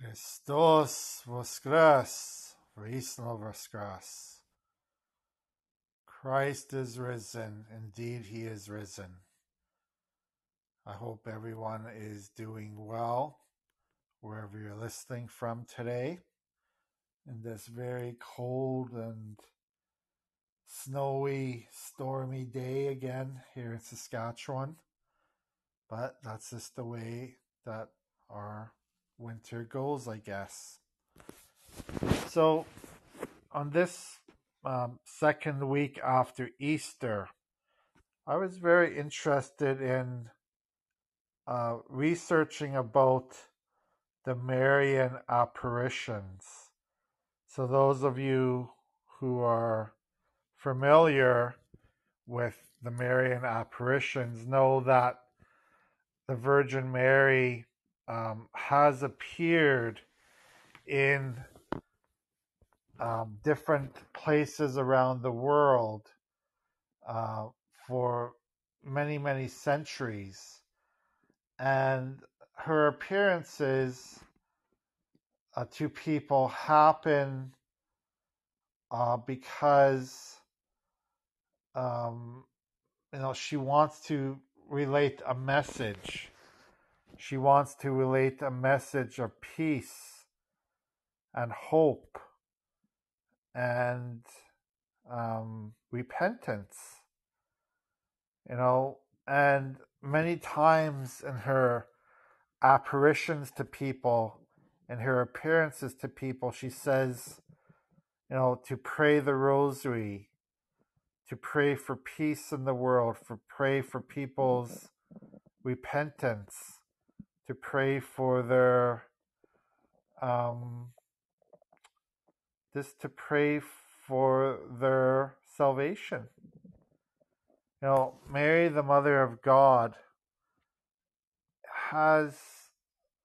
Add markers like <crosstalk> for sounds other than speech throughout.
Christos voskres, voistino voskres. Christ is risen. Indeed, he is risen. I hope everyone is doing well wherever you're listening from today in this very cold and snowy, stormy day again here in Saskatchewan. But that's just the way that our winter goals, I guess. So, on this um, second week after Easter, I was very interested in uh, researching about the Marian apparitions. So, those of you who are familiar with the Marian apparitions know that the Virgin Mary um, has appeared in um, different places around the world uh, for many, many centuries. And her appearances uh, to people happen uh, because um, you know she wants to relate a message she wants to relate a message of peace and hope and um, repentance. You know, and many times in her apparitions to people, in her appearances to people, she says, you know, to pray the rosary, to pray for peace in the world, for pray for people's repentance to pray for their um, just to pray for their salvation. You know, Mary, the Mother of God, has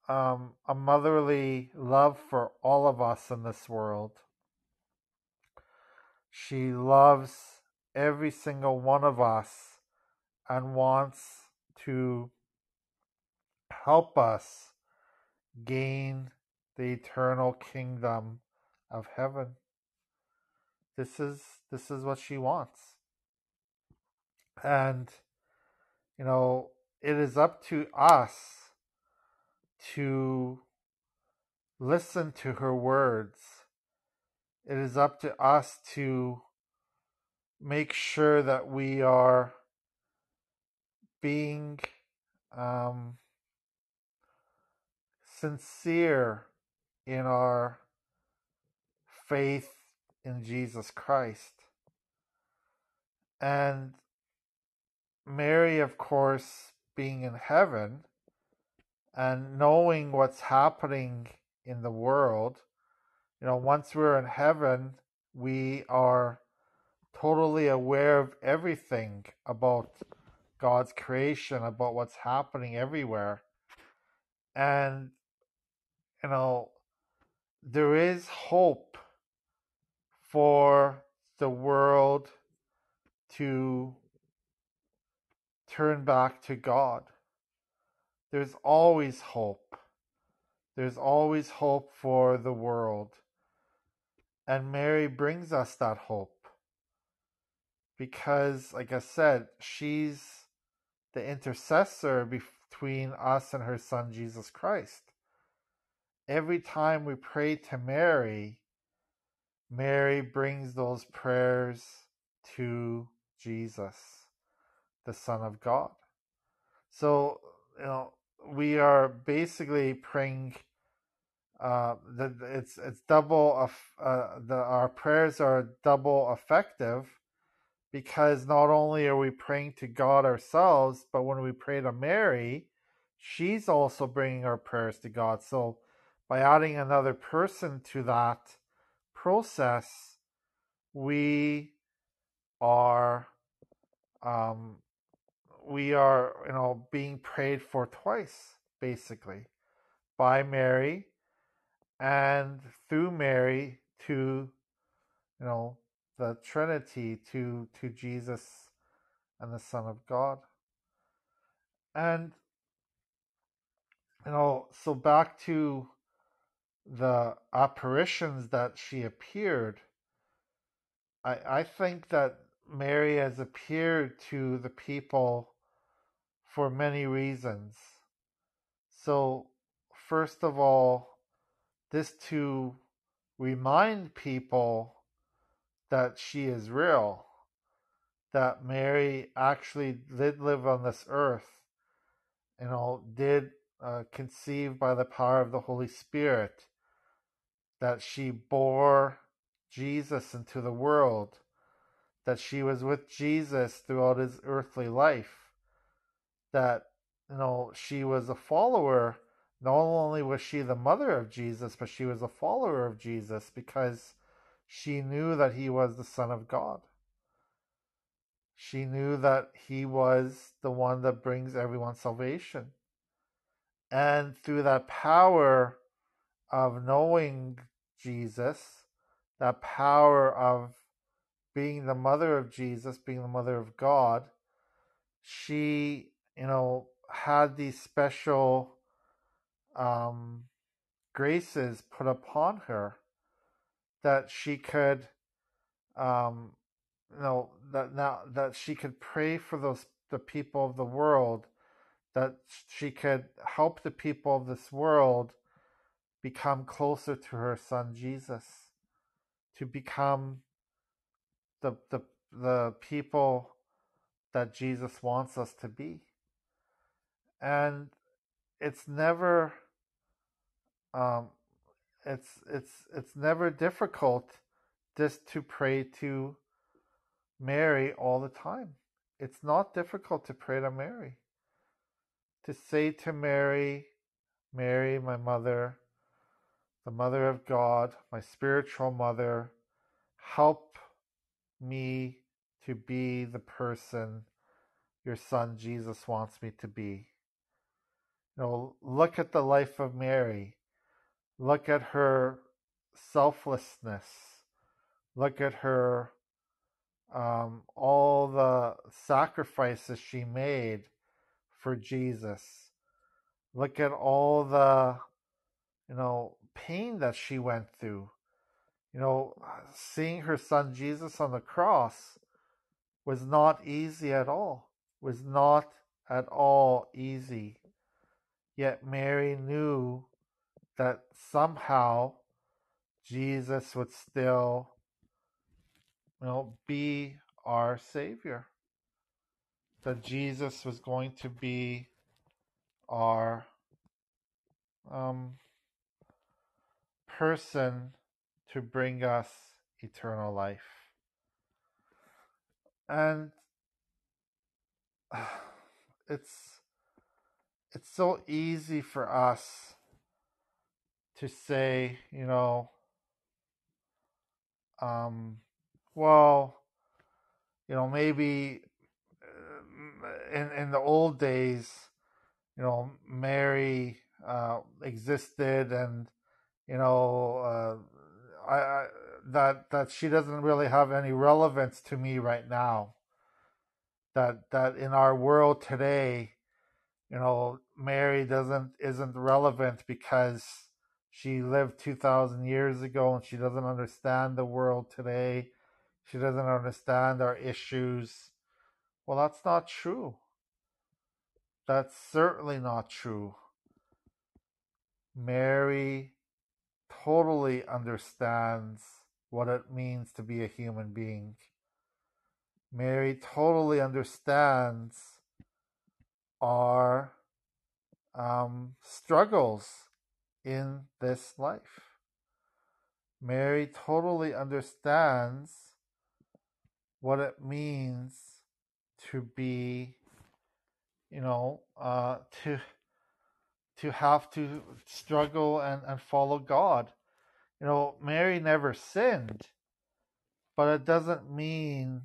um, a motherly love for all of us in this world. She loves every single one of us and wants to help us gain the eternal kingdom of heaven. This is this is what she wants. And you know, it is up to us to listen to her words. It is up to us to make sure that we are being um, sincere in our faith in Jesus Christ. And Mary, of course, being in heaven and knowing what's happening in the world, you know, once we're in heaven, we are totally aware of everything about God's creation, about what's happening everywhere. And you know, there is hope for the world to turn back to God. There's always hope. There's always hope for the world. And Mary brings us that hope. Because, like I said, she's the intercessor between us and her son Jesus Christ every time we pray to Mary, Mary brings those prayers to Jesus, the Son of God. So, you know, we are basically praying. Uh, the, it's it's double of uh, the our prayers are double effective because not only are we praying to God ourselves, but when we pray to Mary, she's also bringing our prayers to God. So by adding another person to that process, we are um, we are you know being prayed for twice basically by Mary and through Mary to you know the Trinity to to Jesus and the Son of God. And you know, so back to the apparitions that she appeared, I, I think that Mary has appeared to the people for many reasons. So, first of all, this to remind people that she is real, that Mary actually did live on this earth, you know, did uh, conceive by the power of the Holy Spirit, that she bore Jesus into the world, that she was with Jesus throughout his earthly life, that you know she was a follower. Not only was she the mother of Jesus, but she was a follower of Jesus because she knew that he was the Son of God. She knew that he was the one that brings everyone salvation. And through that power of knowing Jesus, that power of being the mother of Jesus, being the mother of God, she, you know, had these special um, graces put upon her that she could, um, you know, that now that she could pray for those the people of the world, that she could help the people of this world become closer to her son Jesus, to become the the the people that Jesus wants us to be. And it's never um, it's it's it's never difficult just to pray to Mary all the time. It's not difficult to pray to Mary. To say to Mary, Mary, my mother, the mother of God, my spiritual mother, help me to be the person your son Jesus wants me to be. You know, look at the life of Mary. Look at her selflessness. Look at her, um, all the sacrifices she made for Jesus. Look at all the, you know, pain that she went through. You know, seeing her son Jesus on the cross was not easy at all. Was not at all easy. Yet Mary knew that somehow Jesus would still, you know, be our Savior. That Jesus was going to be our um, person to bring us eternal life. And <sighs> it's it's so easy for us to say, you know, um, well, you know, maybe uh, in in the old days, you know, Mary uh, existed, and you know, uh, I, I that that she doesn't really have any relevance to me right now. That that in our world today, you know, Mary doesn't isn't relevant because she lived 2000 years ago and she doesn't understand the world today. She doesn't understand our issues. Well, that's not true. That's certainly not true. Mary totally understands what it means to be a human being. Mary totally understands our um, struggles in this life. Mary totally understands what it means to be, you know, uh, to to have to struggle and, and follow God. You know, Mary never sinned, but it doesn't mean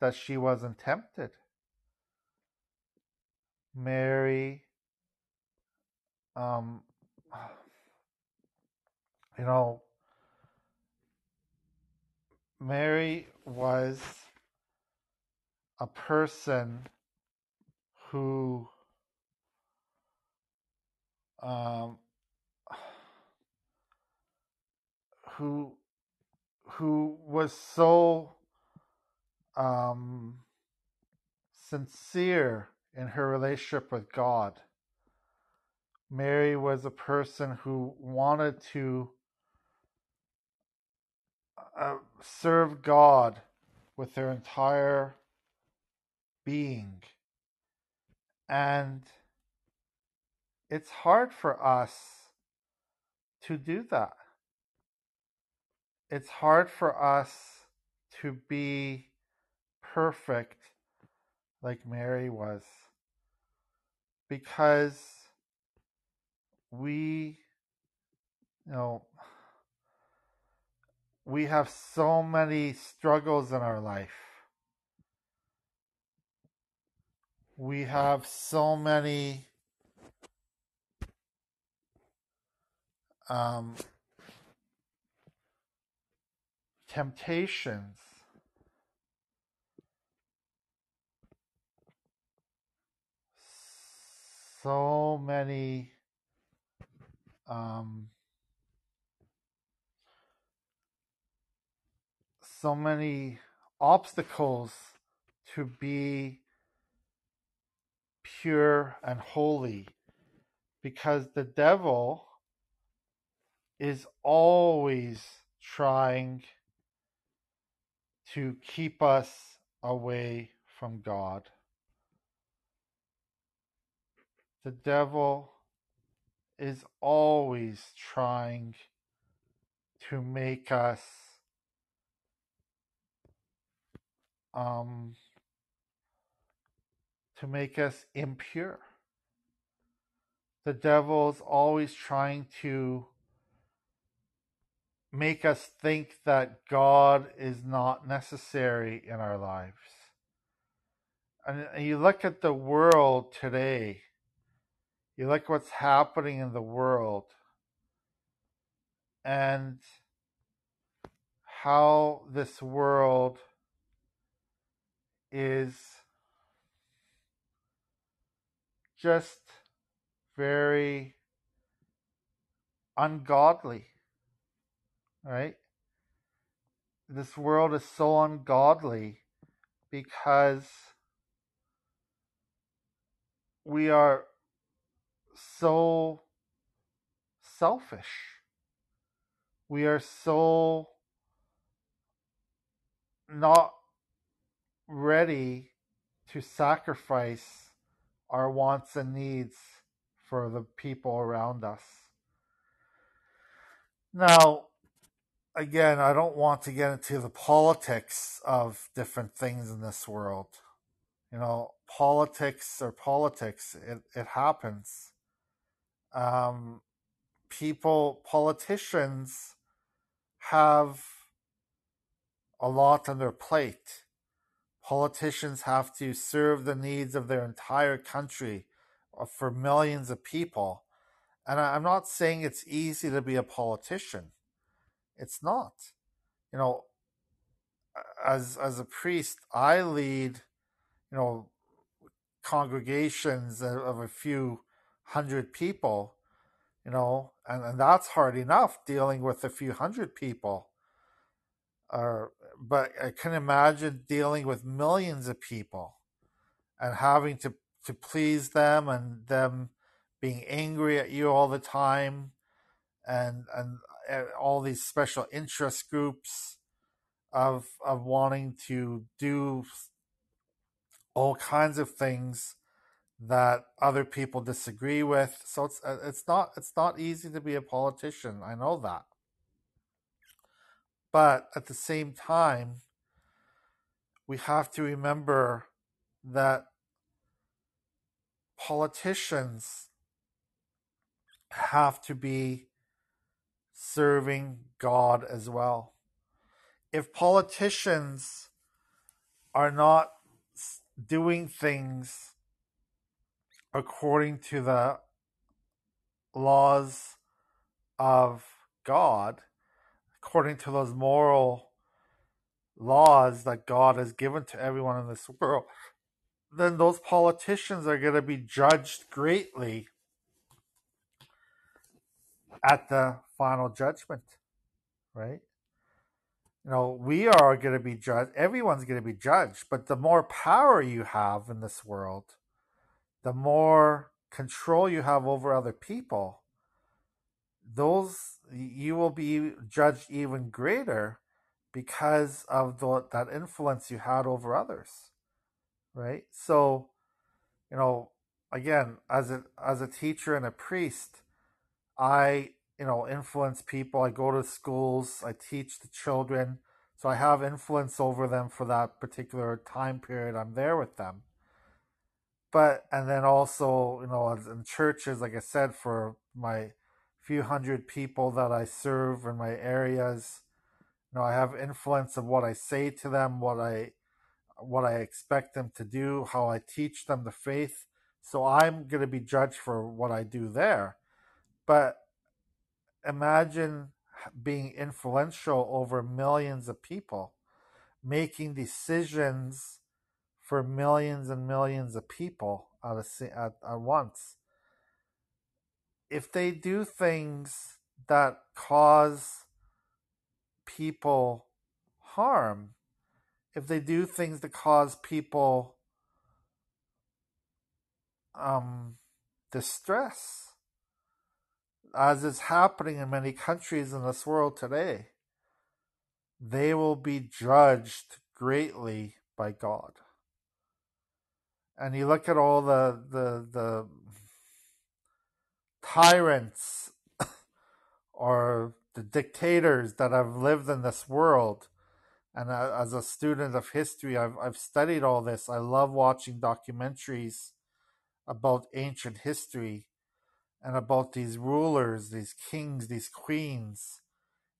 that she wasn't tempted. Mary, um, <sighs> you know, Mary was a person who um, who who was so um, sincere in her relationship with God. Mary was a person who wanted to uh, serve God with their entire being. And it's hard for us to do that. It's hard for us to be perfect like Mary was because we you know we have so many struggles in our life we have so many um, temptations so many um, so many obstacles to be pure and holy because the devil is always trying to keep us away from God. The devil is always trying to make us um, to make us impure. The devil is always trying to make us think that God is not necessary in our lives. And you look at the world today, you look what's happening in the world, and how this world is just very ungodly, right? This world is so ungodly because we are so selfish. We are so not ready to sacrifice our wants and needs for the people around us. Now, again, I don't want to get into the politics of different things in this world. You know, politics or politics, it, it happens. Um, people, politicians have a lot on their plate. Politicians have to serve the needs of their entire country uh, for millions of people. And I'm not saying it's easy to be a politician. It's not. You know, as as a priest, I lead, you know, congregations of a few hundred people, you know, and, and that's hard enough dealing with a few hundred people. Or, but I can imagine dealing with millions of people and having to, to please them and them being angry at you all the time and, and uh, all these special interest groups of, of wanting to do all kinds of things that other people disagree with. So it's uh, it's not it's not easy to be a politician. I know that. But at the same time, we have to remember that politicians have to be serving God as well. If politicians are not doing things according to the laws of God, according to those moral laws that God has given to everyone in this world, then those politicians are going to be judged greatly at the final judgment, right? You know, we are going to be judged. Everyone's going to be judged. But the more power you have in this world, the more control you have over other people, those you will be judged even greater because of the, that influence you had over others, right? So, you know, again, as a as a teacher and a priest, I you know influence people. I go to schools. I teach the children, so I have influence over them for that particular time period. I'm there with them but and then also you know in churches like i said for my few hundred people that i serve in my areas you know i have influence of what i say to them what i what i expect them to do how i teach them the faith so i'm going to be judged for what i do there but imagine being influential over millions of people making decisions for millions and millions of people at, a, at, at once. If they do things that cause people harm, if they do things that cause people um, distress, as is happening in many countries in this world today, they will be judged greatly by God. And you look at all the the the tyrants <coughs> or the dictators that have lived in this world. And as a student of history I've I've studied all this. I love watching documentaries about ancient history and about these rulers these kings these queens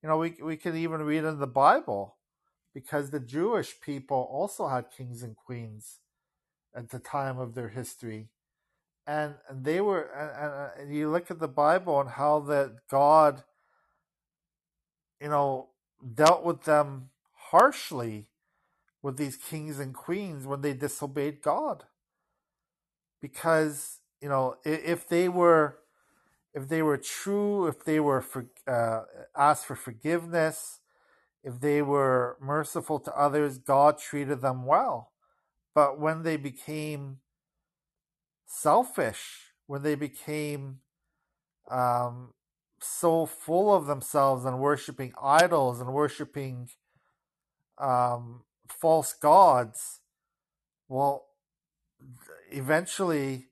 you know we we can even read in the bible because the Jewish people also had kings and queens at the time of their history. And, and they were, and, and you look at the Bible and how that God, you know, dealt with them harshly with these kings and queens when they disobeyed God. Because, you know, if they were, if they were true, if they were for, uh, asked for forgiveness, if they were merciful to others, God treated them well. But when they became selfish, when they became um, so full of themselves and worshiping idols and worshiping um, false gods, well, eventually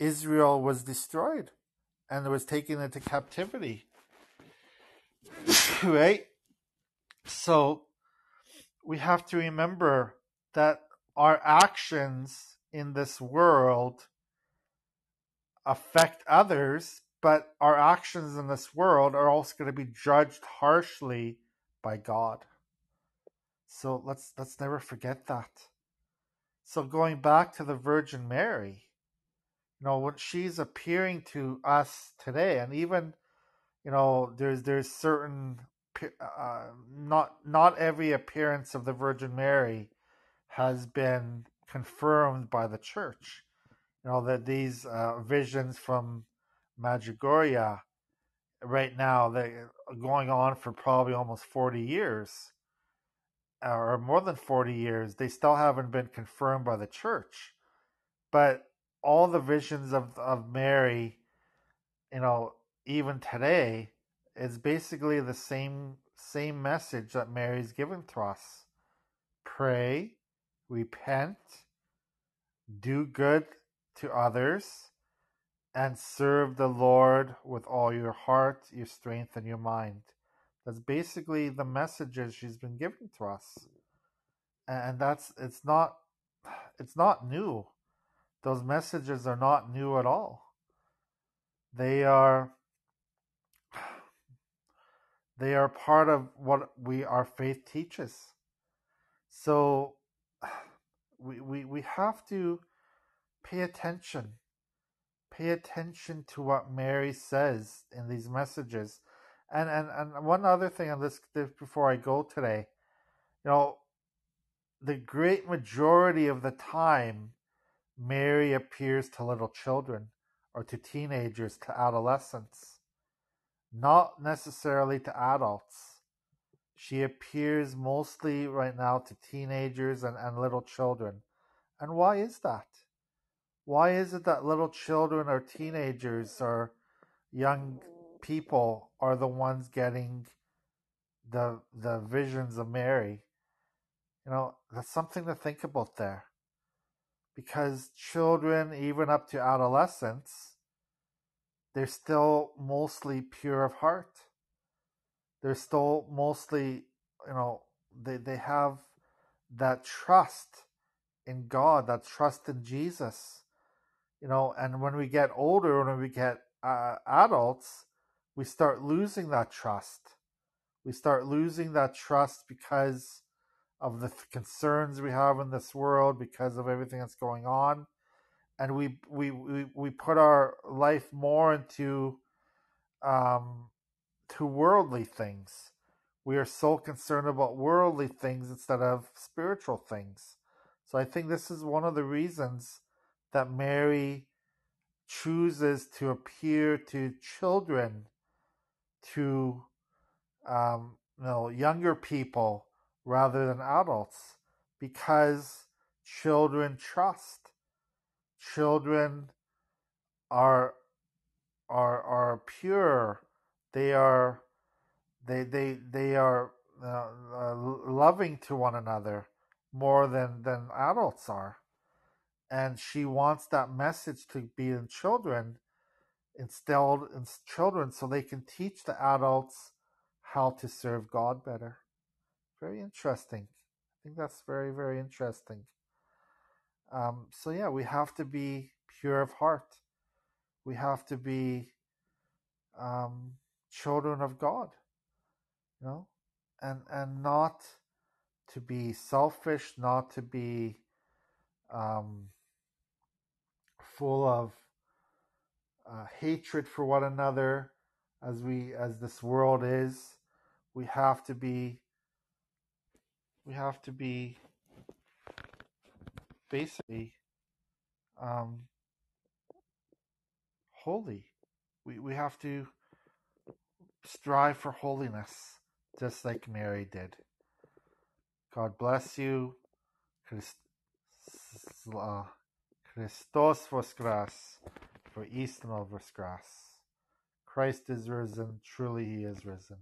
Israel was destroyed and was taken into captivity. <coughs> right? So we have to remember that our actions in this world affect others, but our actions in this world are also going to be judged harshly by God. So let's let's never forget that. So going back to the Virgin Mary, you know, when she's appearing to us today, and even, you know, there's there's certain uh, not not every appearance of the Virgin Mary has been confirmed by the church. You know that these uh, visions from Medjugorje right now they're going on for probably almost 40 years or more than 40 years they still haven't been confirmed by the church but all the visions of of Mary you know even today is basically the same same message that Mary's given to us pray repent, do good to others, and serve the Lord with all your heart, your strength, and your mind. That's basically the messages she's been giving to us. And that's it's not it's not new. Those messages are not new at all. They are they are part of what we our faith teaches. So we, we, we have to pay attention. Pay attention to what Mary says in these messages. And, and, and one other thing on this before I go today, you know, the great majority of the time, Mary appears to little children or to teenagers, to adolescents, not necessarily to adults. She appears mostly right now to teenagers and, and little children. And why is that? Why is it that little children or teenagers or young people are the ones getting the the visions of Mary? You know, that's something to think about there. Because children, even up to adolescence, they're still mostly pure of heart. They're still mostly, you know, they, they have that trust in God, that trust in Jesus you know and when we get older when we get uh, adults we start losing that trust we start losing that trust because of the concerns we have in this world because of everything that's going on. And we we we, we put our life more into um to worldly things. We are so concerned about worldly things instead of spiritual things. So i think this is one of the reasons that Mary chooses to appear to children, to um, you know younger people rather than adults, because children trust. Children are are are pure. They are they they they are uh, uh, loving to one another more than than adults are and she wants that message to be in children instilled in children so they can teach the adults how to serve god better very interesting. I think that's very very interesting. Um, so yeah we have to be pure of heart. We have to be um, children of god you know and and not to be selfish not to be um, full of uh, hatred for one another as we as this world is. We have to be we have to be basically um, holy we, we have to strive for holiness just like mary did god bless you Christ, uh, Christos voskras, for Eastern voskras. Christ is risen, truly he is risen.